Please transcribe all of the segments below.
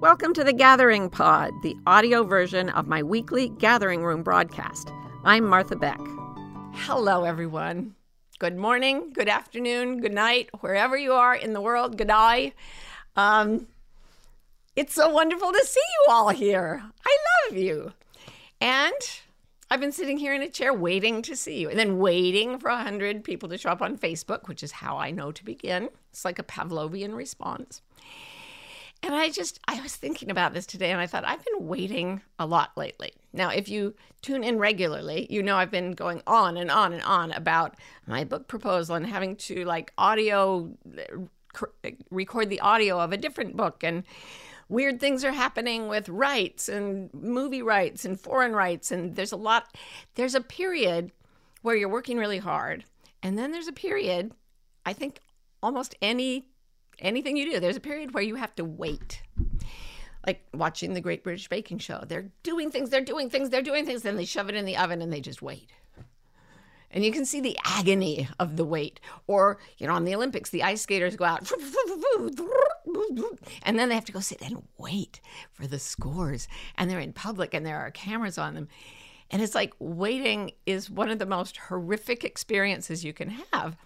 Welcome to the Gathering Pod, the audio version of my weekly Gathering Room broadcast. I'm Martha Beck. Hello, everyone. Good morning, good afternoon, good night, wherever you are in the world. Good night. Um, it's so wonderful to see you all here. I love you. And I've been sitting here in a chair waiting to see you and then waiting for 100 people to show up on Facebook, which is how I know to begin. It's like a Pavlovian response. And I just, I was thinking about this today and I thought, I've been waiting a lot lately. Now, if you tune in regularly, you know I've been going on and on and on about my book proposal and having to like audio, uh, record the audio of a different book. And weird things are happening with rights and movie rights and foreign rights. And there's a lot, there's a period where you're working really hard. And then there's a period, I think almost any anything you do, there's a period where you have to wait. Like watching the Great British Baking Show. They're doing things, they're doing things, they're doing things, then they shove it in the oven and they just wait. And you can see the agony of the wait. Or, you know, on the Olympics, the ice skaters go out and then they have to go sit and wait for the scores. And they're in public and there are cameras on them. And it's like waiting is one of the most horrific experiences you can have.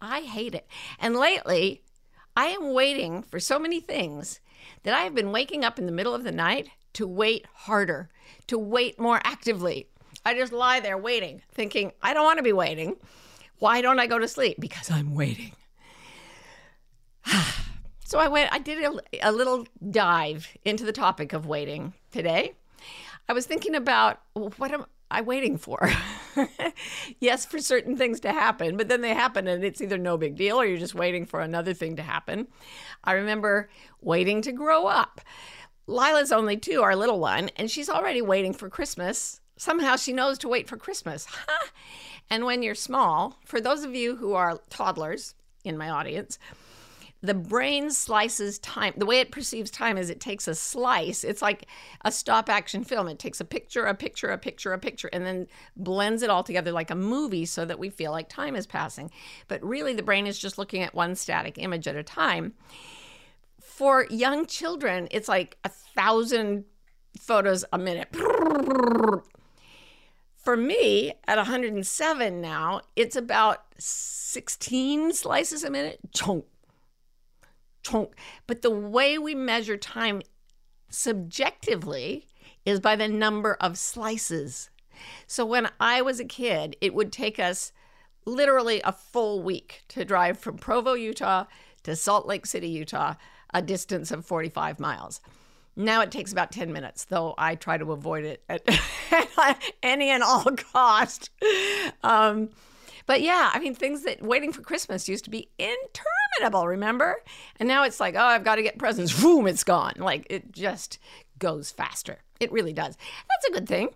I hate it. And lately, I am waiting for so many things that I have been waking up in the middle of the night to wait harder, to wait more actively. I just lie there waiting, thinking, I don't want to be waiting. Why don't I go to sleep? Because I'm waiting. so I went, I did a, a little dive into the topic of waiting today. I was thinking about what am I waiting for? yes, for certain things to happen, but then they happen and it's either no big deal or you're just waiting for another thing to happen. I remember waiting to grow up. Lila's only two, our little one, and she's already waiting for Christmas. Somehow she knows to wait for Christmas. and when you're small, for those of you who are toddlers in my audience, the brain slices time. The way it perceives time is it takes a slice. It's like a stop action film. It takes a picture, a picture, a picture, a picture, and then blends it all together like a movie so that we feel like time is passing. But really, the brain is just looking at one static image at a time. For young children, it's like a thousand photos a minute. For me, at 107 now, it's about 16 slices a minute. Chunk, chunk. But the way we measure time subjectively is by the number of slices. So when I was a kid, it would take us literally a full week to drive from Provo, Utah to Salt Lake City, Utah, a distance of 45 miles. Now it takes about 10 minutes, though I try to avoid it at any and all cost. Um, but yeah, I mean, things that waiting for Christmas used to be interminable, remember? And now it's like, oh, I've got to get presents. Boom, it's gone. Like it just goes faster. It really does. That's a good thing.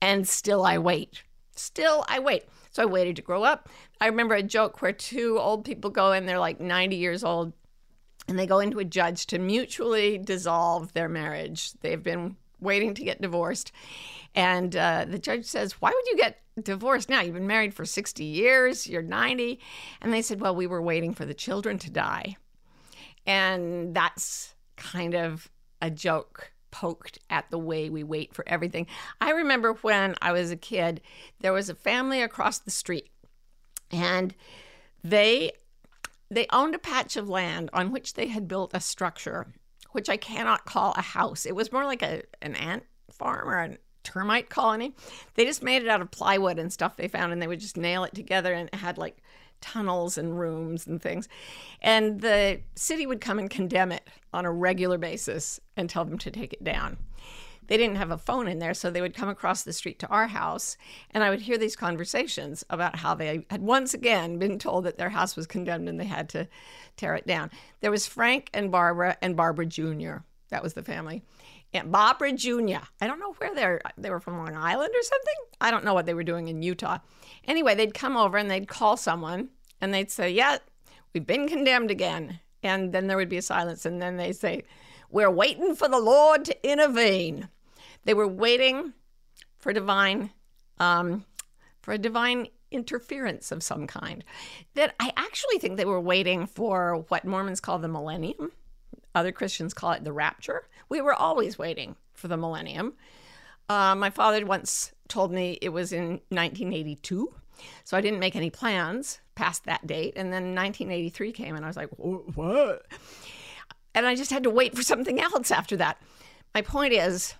And still I wait. Still I wait. So I waited to grow up. I remember a joke where two old people go in, they're like 90 years old, and they go into a judge to mutually dissolve their marriage. They've been waiting to get divorced. And uh, the judge says, Why would you get divorced now? You've been married for 60 years, you're 90. And they said, Well, we were waiting for the children to die. And that's kind of a joke poked at the way we wait for everything. I remember when I was a kid, there was a family across the street, and they they owned a patch of land on which they had built a structure, which I cannot call a house. It was more like a an ant farm or an termite colony. They just made it out of plywood and stuff they found, and they would just nail it together, and it had like tunnels and rooms and things. And the city would come and condemn it on a regular basis and tell them to take it down. They didn't have a phone in there, so they would come across the street to our house, and I would hear these conversations about how they had once again been told that their house was condemned and they had to tear it down. There was Frank and Barbara and Barbara Jr. That was the family. Yeah, Barbara Jr. I don't know where they're they were from Long Island or something. I don't know what they were doing in Utah. Anyway, they'd come over and they'd call someone and they'd say, "Yeah, we've been condemned again." And then there would be a silence and then they say, "We're waiting for the Lord to intervene." They were waiting for divine um, for a divine interference of some kind. That I actually think they were waiting for what Mormons call the millennium Other Christians call it the rapture. We were always waiting for the millennium. Uh, my father once told me it was in 1982, so I didn't make any plans past that date. And then 1983 came, and I was like, what? And I just had to wait for something else after that. My point is,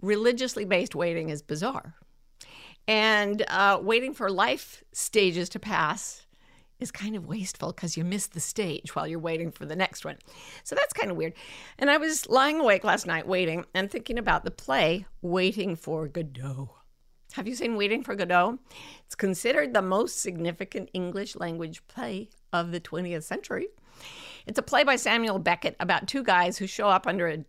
religiously based waiting is bizarre. And uh, waiting for life stages to pass is kind of wasteful because you miss the stage while you're waiting for the next one. So that's kind of weird. And I was lying awake last night waiting and thinking about the play Waiting for Godot. Have you seen Waiting for Godot? It's considered the most significant English language play of the 20th century. It's a play by Samuel Beckett about two guys who show up under a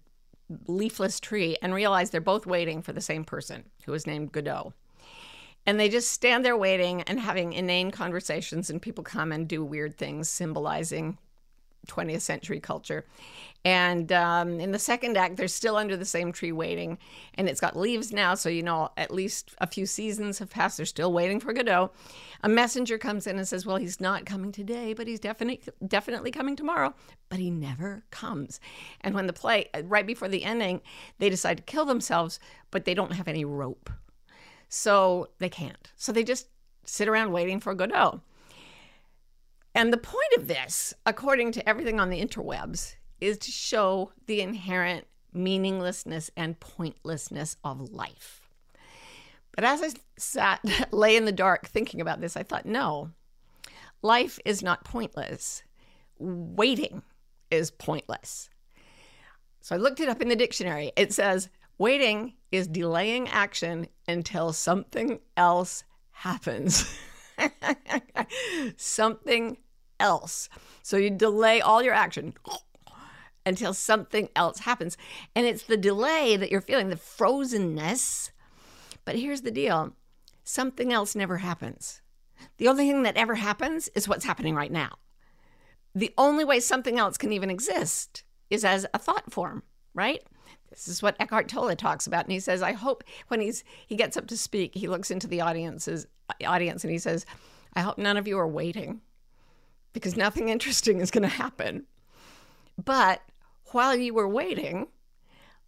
leafless tree and realize they're both waiting for the same person who is named Godot. And they just stand there waiting and having inane conversations, and people come and do weird things symbolizing 20th century culture. And um, in the second act, they're still under the same tree waiting, and it's got leaves now, so you know at least a few seasons have passed. They're still waiting for Godot. A messenger comes in and says, "Well, he's not coming today, but he's definitely definitely coming tomorrow." But he never comes. And when the play, right before the ending, they decide to kill themselves, but they don't have any rope, so they can't. So they just sit around waiting for Godot. And the point of this, according to everything on the interwebs, is to show the inherent meaninglessness and pointlessness of life. But as I sat, lay in the dark thinking about this, I thought, no, life is not pointless. Waiting is pointless. So I looked it up in the dictionary. It says, waiting is delaying action until something else happens. something else. So you delay all your action until something else happens. And it's the delay that you're feeling, the frozenness. But here's the deal something else never happens. The only thing that ever happens is what's happening right now. The only way something else can even exist is as a thought form, right? This is what Eckhart Tolle talks about. And he says, I hope when he's he gets up to speak, he looks into the audience's audience and he says, I hope none of you are waiting because nothing interesting is going to happen. But while you were waiting,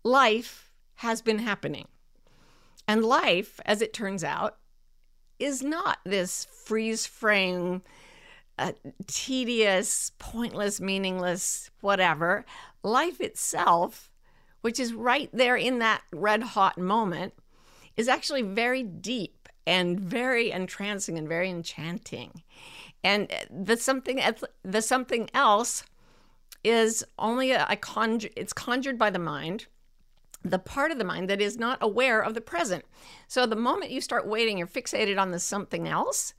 life has been happening. And life, as it turns out, is not this freeze frame, uh, tedious, pointless, meaningless, whatever. Life itself, which is right there in that red hot moment, is actually very deep and very entrancing and very enchanting. And the something the something else is only a, a conjure it's conjured by the mind the part of the mind that is not aware of the present. So the moment you start waiting, you're fixated on the something else.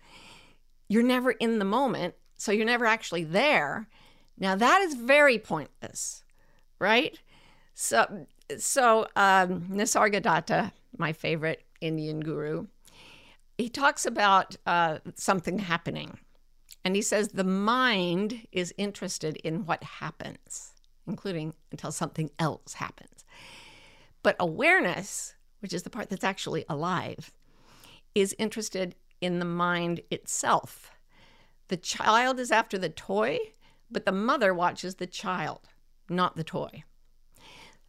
You're never in the moment, so you're never actually there. Now that is very pointless, right? So, so um, Nisargadatta, my favorite Indian guru, he talks about uh, something happening. And he says the mind is interested in what happens, including until something else happens. But awareness, which is the part that's actually alive, is interested in the mind itself. The child is after the toy, but the mother watches the child, not the toy.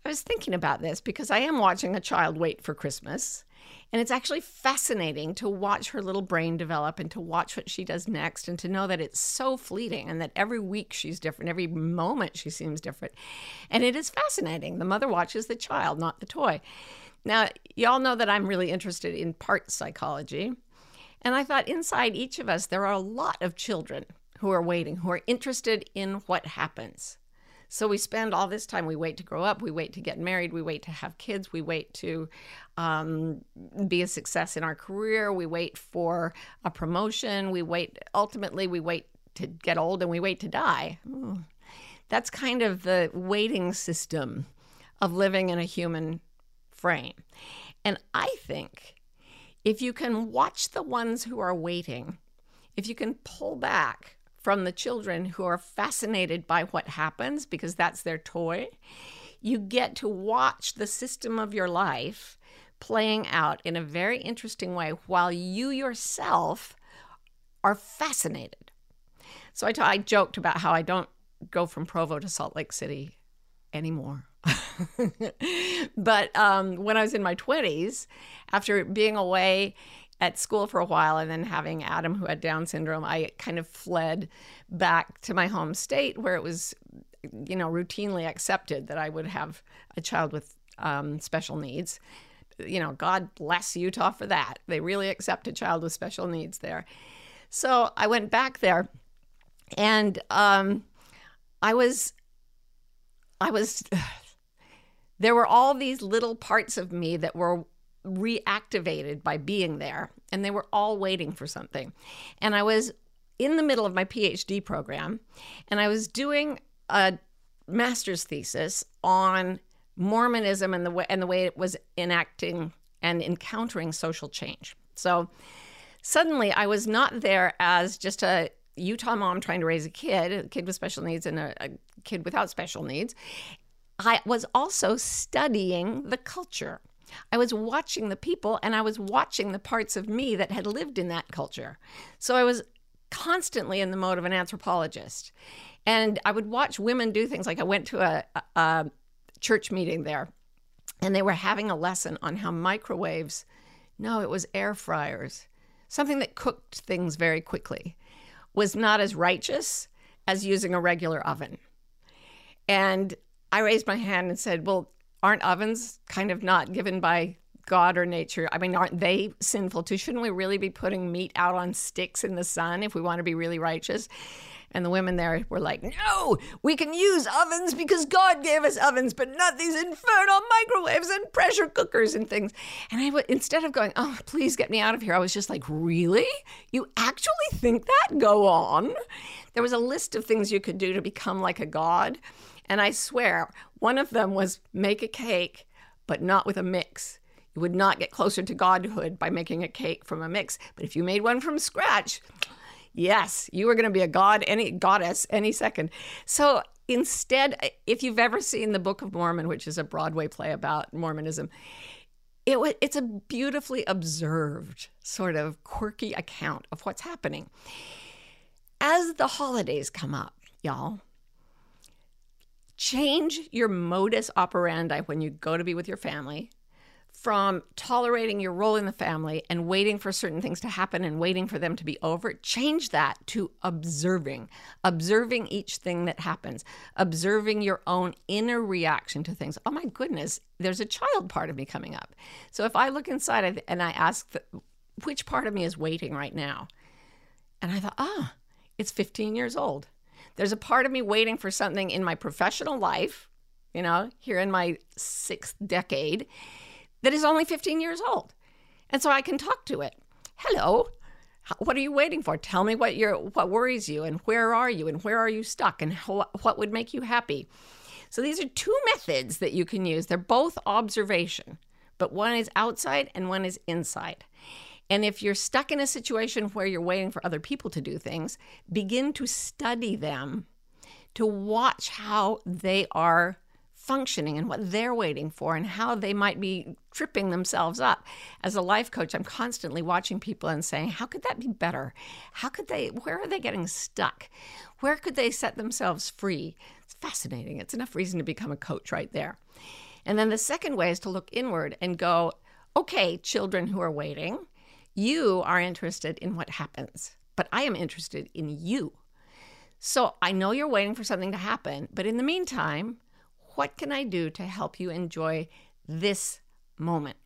I was thinking about this because I am watching a child wait for Christmas. And it's actually fascinating to watch her little brain develop and to watch what she does next and to know that it's so fleeting and that every week she's different, every moment she seems different. And it is fascinating. The mother watches the child, not the toy. Now, y'all know that I'm really interested in part psychology. And I thought inside each of us, there are a lot of children who are waiting, who are interested in what happens. So we spend all this time, we wait to grow up, we wait to get married, we wait to have kids, we wait to um, be a success in our career, we wait for a promotion, we wait, ultimately, we wait to get old and we wait to die. That's kind of the waiting system of living in a human frame. And I think if you can watch the ones who are waiting, if you can pull back from the children who are fascinated by what happens because that's their toy. You get to watch the system of your life playing out in a very interesting way while you yourself are fascinated. So I, t- I joked about how I don't go from Provo to Salt Lake City anymore. but um, when I was in my 20s, after being away at school for a while and then having Adam, who had Down syndrome, I kind of fled back to my home state where it was, you know, routinely accepted that I would have a child with um, special needs. You know, God bless Utah for that. They really accept a child with special needs there. So I went back there and um, I was, I was, there were all these little parts of me that were reactivated by being there, and they were all waiting for something. And I was in the middle of my PhD program, and I was doing a master's thesis on Mormonism and the way and the way it was enacting and encountering social change. So suddenly I was not there as just a Utah mom trying to raise a kid, a kid with special needs and a, a kid without special needs. I was also studying the culture. I was watching the people and I was watching the parts of me that had lived in that culture. So I was constantly in the mode of an anthropologist. And I would watch women do things like I went to a, a church meeting there and they were having a lesson on how microwaves, no, it was air fryers, something that cooked things very quickly, was not as righteous as using a regular oven. And I raised my hand and said, Well, aren't ovens kind of not given by God or nature? I mean, aren't they sinful too? Shouldn't we really be putting meat out on sticks in the sun if we want to be really righteous? And the women there were like, no, we can use ovens because God gave us ovens, but not these infernal microwaves and pressure cookers and things. And I would, instead of going, oh, please get me out of here, I was just like, really? You actually think that? Go on. There was a list of things you could do to become like a God. And I swear, one of them was make a cake, but not with a mix. You would not get closer to godhood by making a cake from a mix. But if you made one from scratch, Yes, you were going to be a god, any goddess, any second. So instead, if you've ever seen the Book of Mormon, which is a Broadway play about Mormonism, it it's a beautifully observed, sort of quirky account of what's happening. As the holidays come up, y'all, change your modus operandi when you go to be with your family from tolerating your role in the family and waiting for certain things to happen and waiting for them to be over, change that to observing, observing each thing that happens, observing your own inner reaction to things. Oh my goodness, there's a child part of me coming up. So if I look inside and I ask, which part of me is waiting right now? And I thought, ah, it's 15 years old. There's a part of me waiting for something in my professional life, you know, here in my sixth decade that is only 15 years old. And so I can talk to it. Hello, what are you waiting for? Tell me what you what worries you and where are you and where are you stuck and what would make you happy. So these are two methods that you can use. They're both observation, but one is outside and one is inside. And if you're stuck in a situation where you're waiting for other people to do things, begin to study them to watch how they are functioning and what they're waiting for and how they might be tripping themselves up. As a life coach, I'm constantly watching people and saying, how could that be better? How could they, where are they getting stuck? Where could they set themselves free? It's fascinating. It's enough reason to become a coach right there. And then the second way is to look inward and go, okay, children who are waiting, you are interested in what happens, but I am interested in you. So I know you're waiting for something to happen, but in the meantime, what can I do to help you enjoy this moment?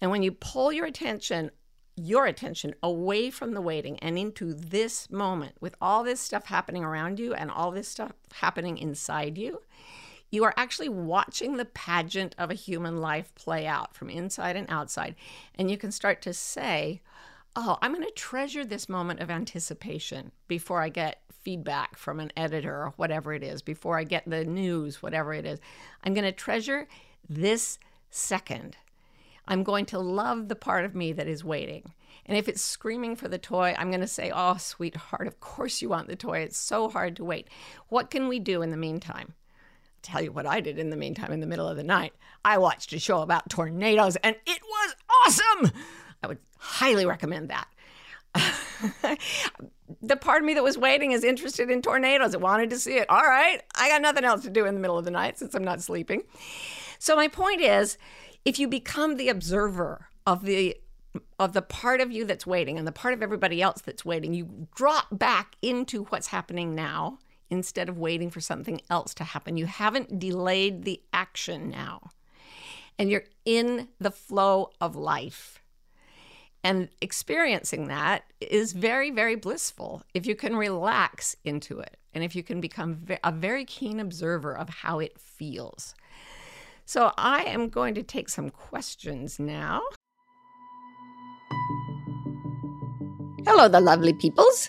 And when you pull your attention, your attention away from the waiting and into this moment with all this stuff happening around you and all this stuff happening inside you, you are actually watching the pageant of a human life play out from inside and outside. And you can start to say, Oh, I'm going to treasure this moment of anticipation before I get feedback from an editor or whatever it is, before I get the news, whatever it is. I'm going to treasure this second. I'm going to love the part of me that is waiting. And if it's screaming for the toy, I'm going to say, Oh, sweetheart, of course you want the toy. It's so hard to wait. What can we do in the meantime? Tell you what I did in the meantime, in the middle of the night. I watched a show about tornadoes and it was awesome. I would highly recommend that. the part of me that was waiting is interested in tornadoes. It wanted to see it. All right, I got nothing else to do in the middle of the night since I'm not sleeping. So my point is, if you become the observer of the of the part of you that's waiting and the part of everybody else that's waiting, you drop back into what's happening now instead of waiting for something else to happen. You haven't delayed the action now. And you're in the flow of life. And experiencing that is very, very blissful if you can relax into it and if you can become a very keen observer of how it feels. So I am going to take some questions now. Hello, the lovely peoples.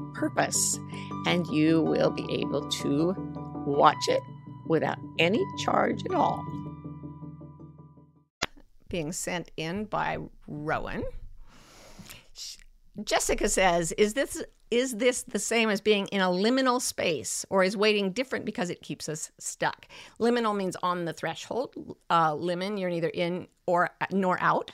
purpose, and you will be able to watch it without any charge at all being sent in by Rowan. Jessica says, "Is this is this the same as being in a liminal space, or is waiting different because it keeps us stuck? Liminal means on the threshold. Uh, limen, you're neither in or nor out,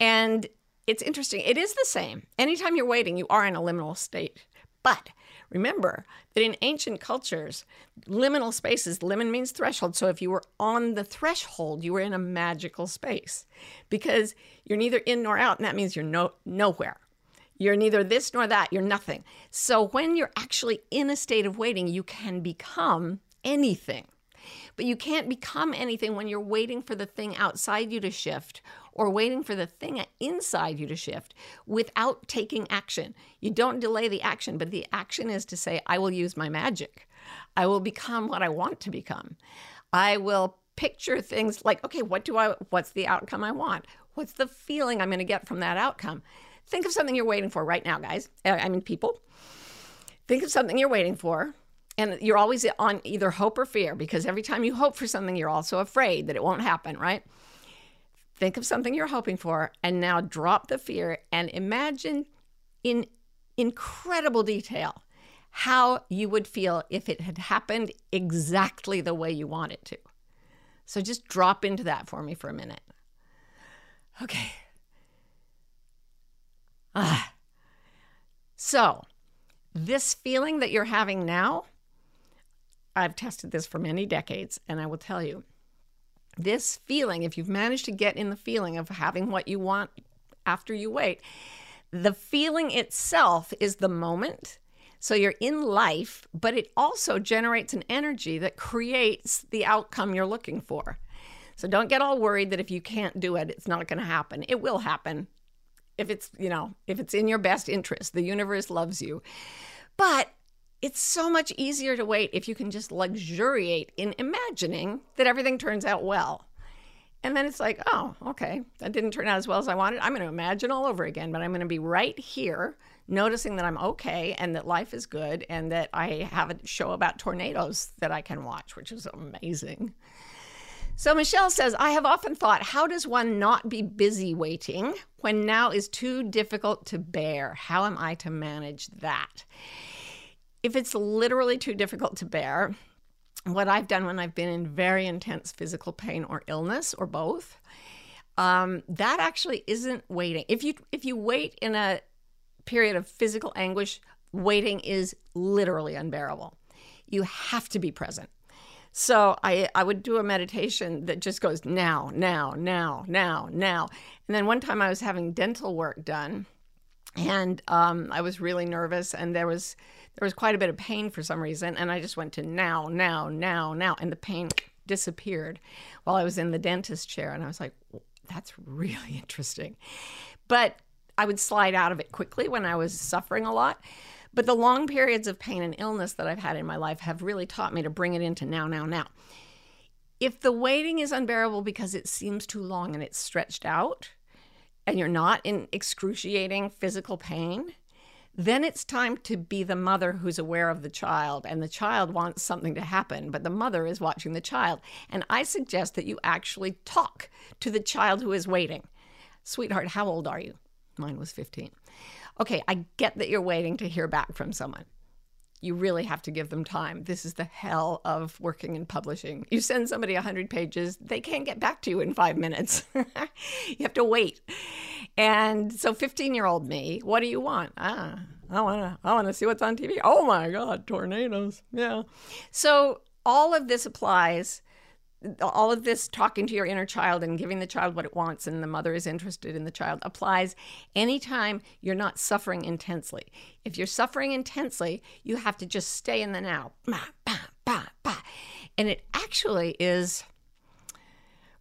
and it's interesting. It is the same. Anytime you're waiting, you are in a liminal state, but Remember that in ancient cultures, liminal spaces, limen means threshold. So if you were on the threshold, you were in a magical space because you're neither in nor out, and that means you're no, nowhere. You're neither this nor that, you're nothing. So when you're actually in a state of waiting, you can become anything. But you can't become anything when you're waiting for the thing outside you to shift or waiting for the thing inside you to shift without taking action. You don't delay the action, but the action is to say, I will use my magic. I will become what I want to become. I will picture things like, okay, what do I what's the outcome I want? What's the feeling I'm going to get from that outcome? Think of something you're waiting for right now, guys. I mean people. Think of something you're waiting for and you're always on either hope or fear because every time you hope for something, you're also afraid that it won't happen, right? Think of something you're hoping for and now drop the fear and imagine in incredible detail how you would feel if it had happened exactly the way you want it to. So just drop into that for me for a minute. Okay. Ah. So, this feeling that you're having now I've tested this for many decades, and I will tell you this feeling, if you've managed to get in the feeling of having what you want after you wait, the feeling itself is the moment. So you're in life, but it also generates an energy that creates the outcome you're looking for. So don't get all worried that if you can't do it, it's not going to happen. It will happen if it's, you know, if it's in your best interest. The universe loves you. But it's so much easier to wait if you can just luxuriate in imagining that everything turns out well. And then it's like, oh, okay, that didn't turn out as well as I wanted. I'm going to imagine all over again, but I'm going to be right here, noticing that I'm okay and that life is good and that I have a show about tornadoes that I can watch, which is amazing. So Michelle says, I have often thought, how does one not be busy waiting when now is too difficult to bear? How am I to manage that? If it's literally too difficult to bear, what I've done when I've been in very intense physical pain or illness or both, um, that actually isn't waiting. If you if you wait in a period of physical anguish, waiting is literally unbearable. You have to be present. So I, I would do a meditation that just goes now, now, now, now, now. And then one time I was having dental work done and um, I was really nervous and there was there was quite a bit of pain for some reason. And I just went to now, now, now, now. And the pain disappeared while I was in the dentist chair. And I was like, that's really interesting. But I would slide out of it quickly when I was suffering a lot. But the long periods of pain and illness that I've had in my life have really taught me to bring it into now, now, now. If the waiting is unbearable because it seems too long and it's stretched out, and you're not in excruciating physical pain, Then it's time to be the mother who's aware of the child, and the child wants something to happen, but the mother is watching the child. And I suggest that you actually talk to the child who is waiting. Sweetheart, how old are you? Mine was 15. Okay, I get that you're waiting to hear back from someone you really have to give them time. This is the hell of working in publishing. You send somebody 100 pages, they can't get back to you in five minutes. you have to wait. And so, 15 year old me, what do you want? Ah, I want to I want to see what's on TV. Oh my God, tornadoes. Yeah. So, all of this applies all of this talking to your inner child and giving the child what it wants and the mother is interested in the child applies anytime you're not suffering intensely. If you're suffering intensely, you have to just stay in the now. Bah, bah, bah, bah. And it actually is.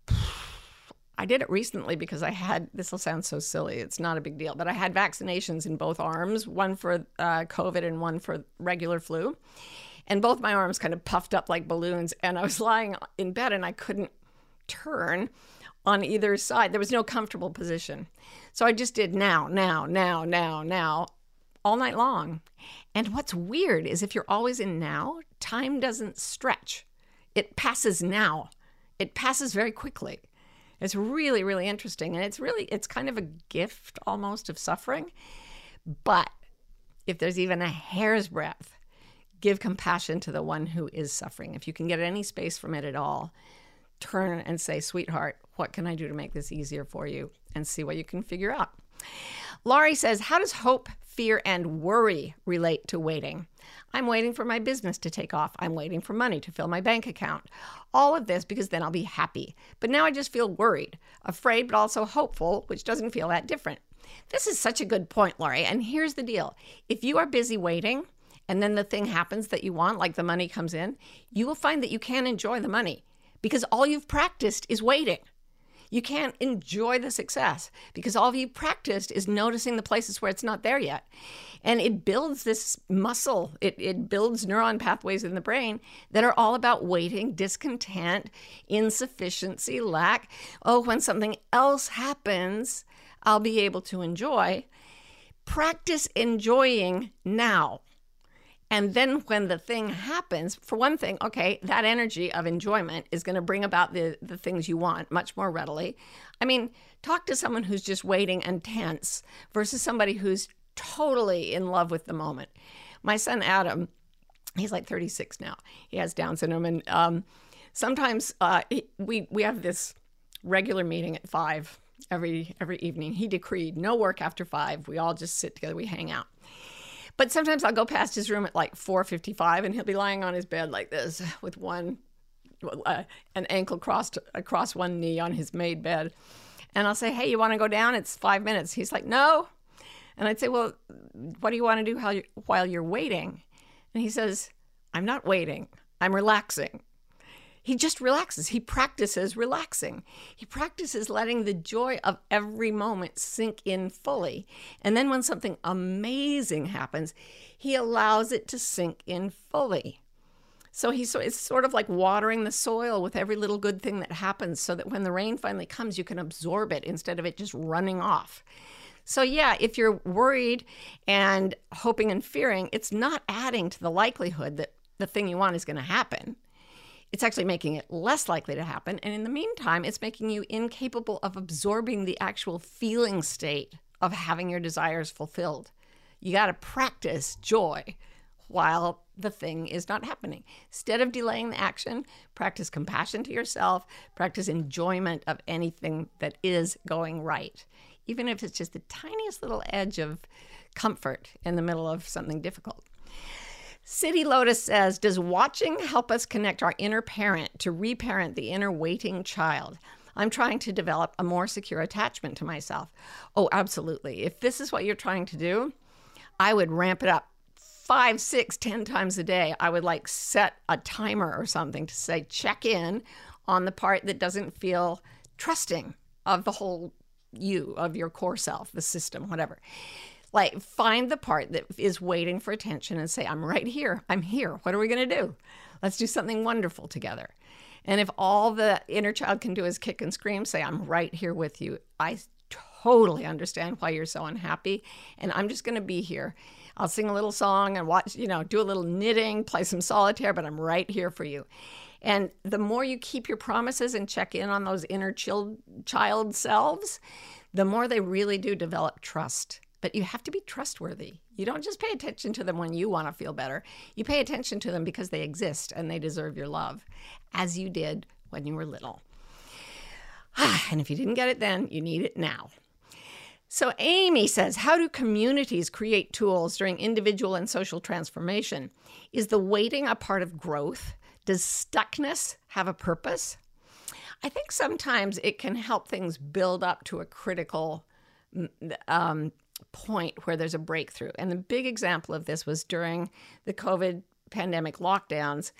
I did it recently because I had, this will sound so silly, it's not a big deal, but I had vaccinations in both arms, one for uh, COVID and one for regular flu and both my arms kind of puffed up like balloons. And I was lying in bed and I couldn't turn on either side. There was no comfortable position. So I just did now, now, now, now, now, all night long. And what's weird is if you're always in now, time doesn't stretch, it passes now. It passes very quickly. It's really, really interesting. And it's really, it's kind of a gift almost of suffering. But if there's even a hair's breadth give compassion to the one who is suffering. If you can get any space from it at all, turn and say, Sweetheart, what can I do to make this easier for you? And see what you can figure out. Laurie says, How does hope, fear, and worry relate to waiting? I'm waiting for my business to take off. I'm waiting for money to fill my bank account. All of this because then I'll be happy. But now I just feel worried, afraid, but also hopeful, which doesn't feel that different. This is such a good point, Laurie. And here's the deal if you are busy waiting, and then the thing happens that you want, like the money comes in, you will find that you can't enjoy the money because all you've practiced is waiting. You can't enjoy the success because all you've practiced is noticing the places where it's not there yet. And it builds this muscle, it, it builds neuron pathways in the brain that are all about waiting, discontent, insufficiency, lack. Oh, when something else happens, I'll be able to enjoy. Practice enjoying now. And then when the thing happens, for one thing, okay, that energy of enjoyment is going to bring about the, the things you want much more readily. I mean, talk to someone who's just waiting and tense versus somebody who's totally in love with the moment. My son Adam, he's like 36 now. He has Down syndrome, and um, sometimes uh, we we have this regular meeting at five every every evening. He decreed no work after five. We all just sit together. We hang out. But sometimes I'll go past his room at like 4:55 and he'll be lying on his bed like this with one uh, an ankle crossed across one knee on his made bed. And I'll say, "Hey, you want to go down? It's 5 minutes." He's like, "No." And I'd say, "Well, what do you want to do you're, while you're waiting?" And he says, "I'm not waiting. I'm relaxing." He just relaxes. He practices relaxing. He practices letting the joy of every moment sink in fully. And then when something amazing happens, he allows it to sink in fully. So he's it's sort of like watering the soil with every little good thing that happens so that when the rain finally comes, you can absorb it instead of it just running off. So, yeah, if you're worried and hoping and fearing, it's not adding to the likelihood that the thing you want is going to happen it's actually making it less likely to happen. And in the meantime, it's making you incapable of absorbing the actual feeling state of having your desires fulfilled. You got to practice joy while the thing is not happening. Instead of delaying the action, practice compassion to yourself, practice enjoyment of anything that is going right, even if it's just the tiniest little edge of comfort in the middle of something difficult. City Lotus says, Does watching help us connect our inner parent to reparent the inner waiting child? I'm trying to develop a more secure attachment to myself. Oh, absolutely. If this is what you're trying to do, I would ramp it up five, six, ten times a day. I would like set a timer or something to say, check in on the part that doesn't feel trusting of the whole you, of your core self, the system, whatever. Like, find the part that is waiting for attention and say, I'm right here. I'm here. What are we going to do? Let's do something wonderful together. And if all the inner child can do is kick and scream, say, I'm right here with you. I totally understand why you're so unhappy. And I'm just going to be here. I'll sing a little song and watch, you know, do a little knitting, play some solitaire, but I'm right here for you. And the more you keep your promises and check in on those inner child, child selves, the more they really do develop trust. But you have to be trustworthy. You don't just pay attention to them when you want to feel better. You pay attention to them because they exist and they deserve your love, as you did when you were little. and if you didn't get it then, you need it now. So, Amy says, How do communities create tools during individual and social transformation? Is the waiting a part of growth? Does stuckness have a purpose? I think sometimes it can help things build up to a critical um, point where there's a breakthrough. And the big example of this was during the COVID pandemic lockdowns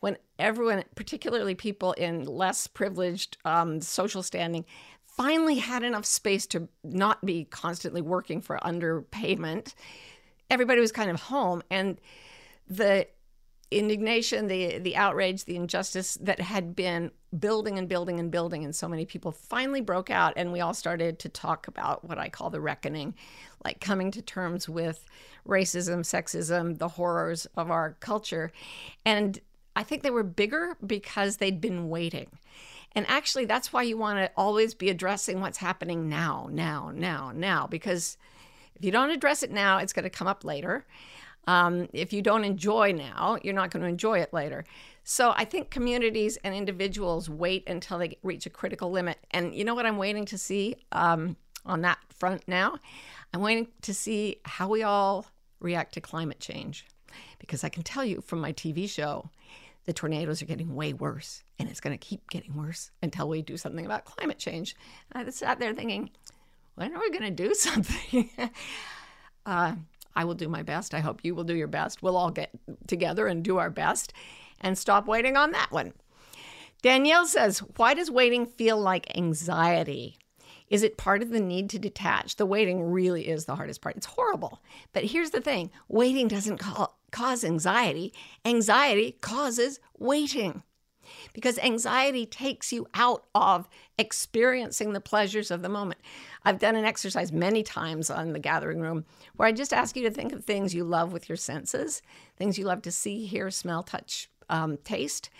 when everyone, particularly people in less privileged um, social standing, finally had enough space to not be constantly working for underpayment. Everybody was kind of home, and the indignation, the the outrage, the injustice that had been building and building and building, and so many people finally broke out, and we all started to talk about what I call the reckoning, like coming to terms with racism, sexism, the horrors of our culture, and I think they were bigger because they'd been waiting. And actually, that's why you want to always be addressing what's happening now, now, now, now, because if you don't address it now, it's going to come up later. Um, if you don't enjoy now, you're not going to enjoy it later. So I think communities and individuals wait until they reach a critical limit. And you know what I'm waiting to see um, on that front now? I'm waiting to see how we all react to climate change. Because I can tell you from my TV show, the tornadoes are getting way worse and it's going to keep getting worse until we do something about climate change. I sat there thinking, when are we going to do something? uh, I will do my best. I hope you will do your best. We'll all get together and do our best and stop waiting on that one. Danielle says, Why does waiting feel like anxiety? Is it part of the need to detach? The waiting really is the hardest part. It's horrible. But here's the thing waiting doesn't call, cause anxiety, anxiety causes waiting. Because anxiety takes you out of experiencing the pleasures of the moment. I've done an exercise many times on the gathering room where I just ask you to think of things you love with your senses, things you love to see, hear, smell, touch, um, taste.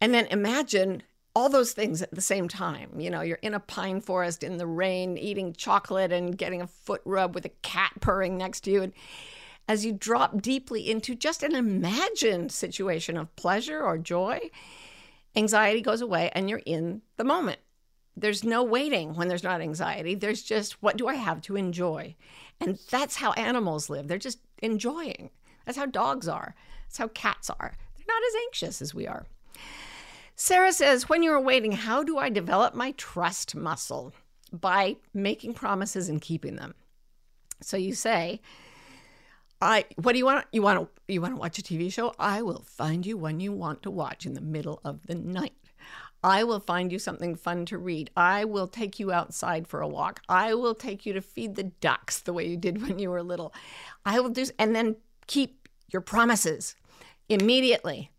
And then imagine all those things at the same time. You know, you're in a pine forest in the rain, eating chocolate and getting a foot rub with a cat purring next to you. And as you drop deeply into just an imagined situation of pleasure or joy, anxiety goes away and you're in the moment. There's no waiting when there's not anxiety. There's just what do I have to enjoy? And that's how animals live. They're just enjoying. That's how dogs are. That's how cats are. They're not as anxious as we are. Sarah says, When you're waiting, how do I develop my trust muscle? By making promises and keeping them. So you say, I what do you want? You want to you want to watch a TV show? I will find you one you want to watch in the middle of the night. I will find you something fun to read. I will take you outside for a walk. I will take you to feed the ducks the way you did when you were little. I will do and then keep your promises immediately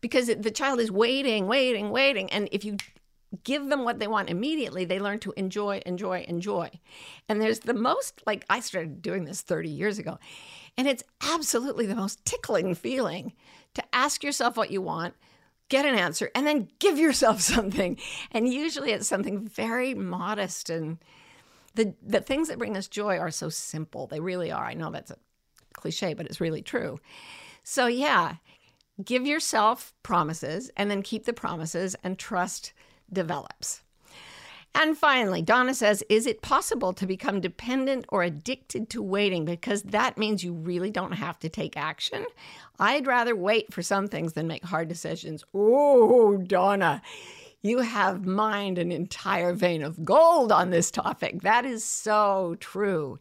because the child is waiting, waiting, waiting. And if you give them what they want immediately, they learn to enjoy, enjoy, enjoy. And there's the most, like, I started doing this 30 years ago, and it's absolutely the most tickling feeling to ask yourself what you want, get an answer, and then give yourself something. And usually it's something very modest. And the, the things that bring us joy are so simple. They really are. I know that's a cliche, but it's really true. So, yeah, give yourself promises and then keep the promises and trust develops. And finally, Donna says, Is it possible to become dependent or addicted to waiting? Because that means you really don't have to take action. I'd rather wait for some things than make hard decisions. Oh, Donna, you have mined an entire vein of gold on this topic. That is so true.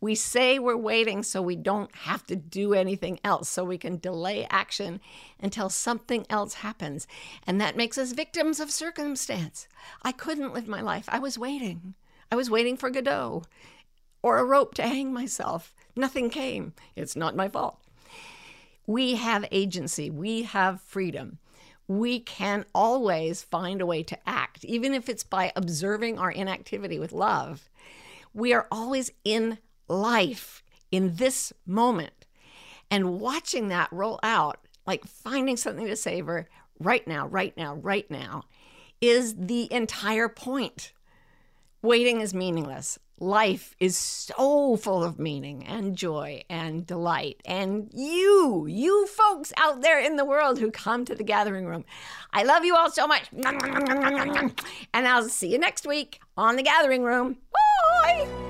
We say we're waiting so we don't have to do anything else, so we can delay action until something else happens. And that makes us victims of circumstance. I couldn't live my life. I was waiting. I was waiting for Godot or a rope to hang myself. Nothing came. It's not my fault. We have agency, we have freedom. we can always find a way to act, even if it's by observing our inactivity with love. We are always in life, in this moment. And watching that roll out, like finding something to savor right now, right now, right now, is the entire point. Waiting is meaningless. Life is so full of meaning and joy and delight. And you, you folks out there in the world who come to the gathering room, I love you all so much. And I'll see you next week on the gathering room. Bye.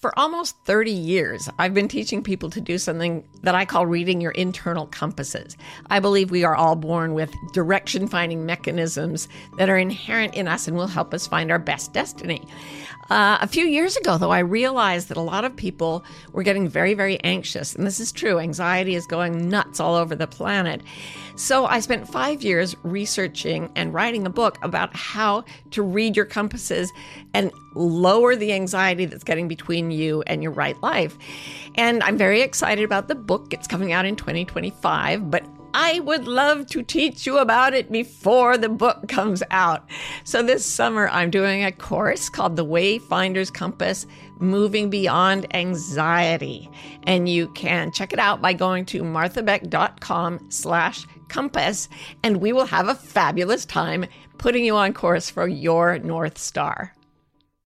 For almost 30 years, I've been teaching people to do something that I call reading your internal compasses. I believe we are all born with direction finding mechanisms that are inherent in us and will help us find our best destiny. Uh, a few years ago, though, I realized that a lot of people were getting very, very anxious. And this is true. Anxiety is going nuts all over the planet. So I spent five years researching and writing a book about how to read your compasses and lower the anxiety that's getting between you and your right life. And I'm very excited about the book. It's coming out in 2025, but I would love to teach you about it before the book comes out. So this summer, I'm doing a course called The Wayfinder's Compass Moving Beyond Anxiety. And you can check it out by going to marthabeck.com slash compass, and we will have a fabulous time putting you on course for your North Star.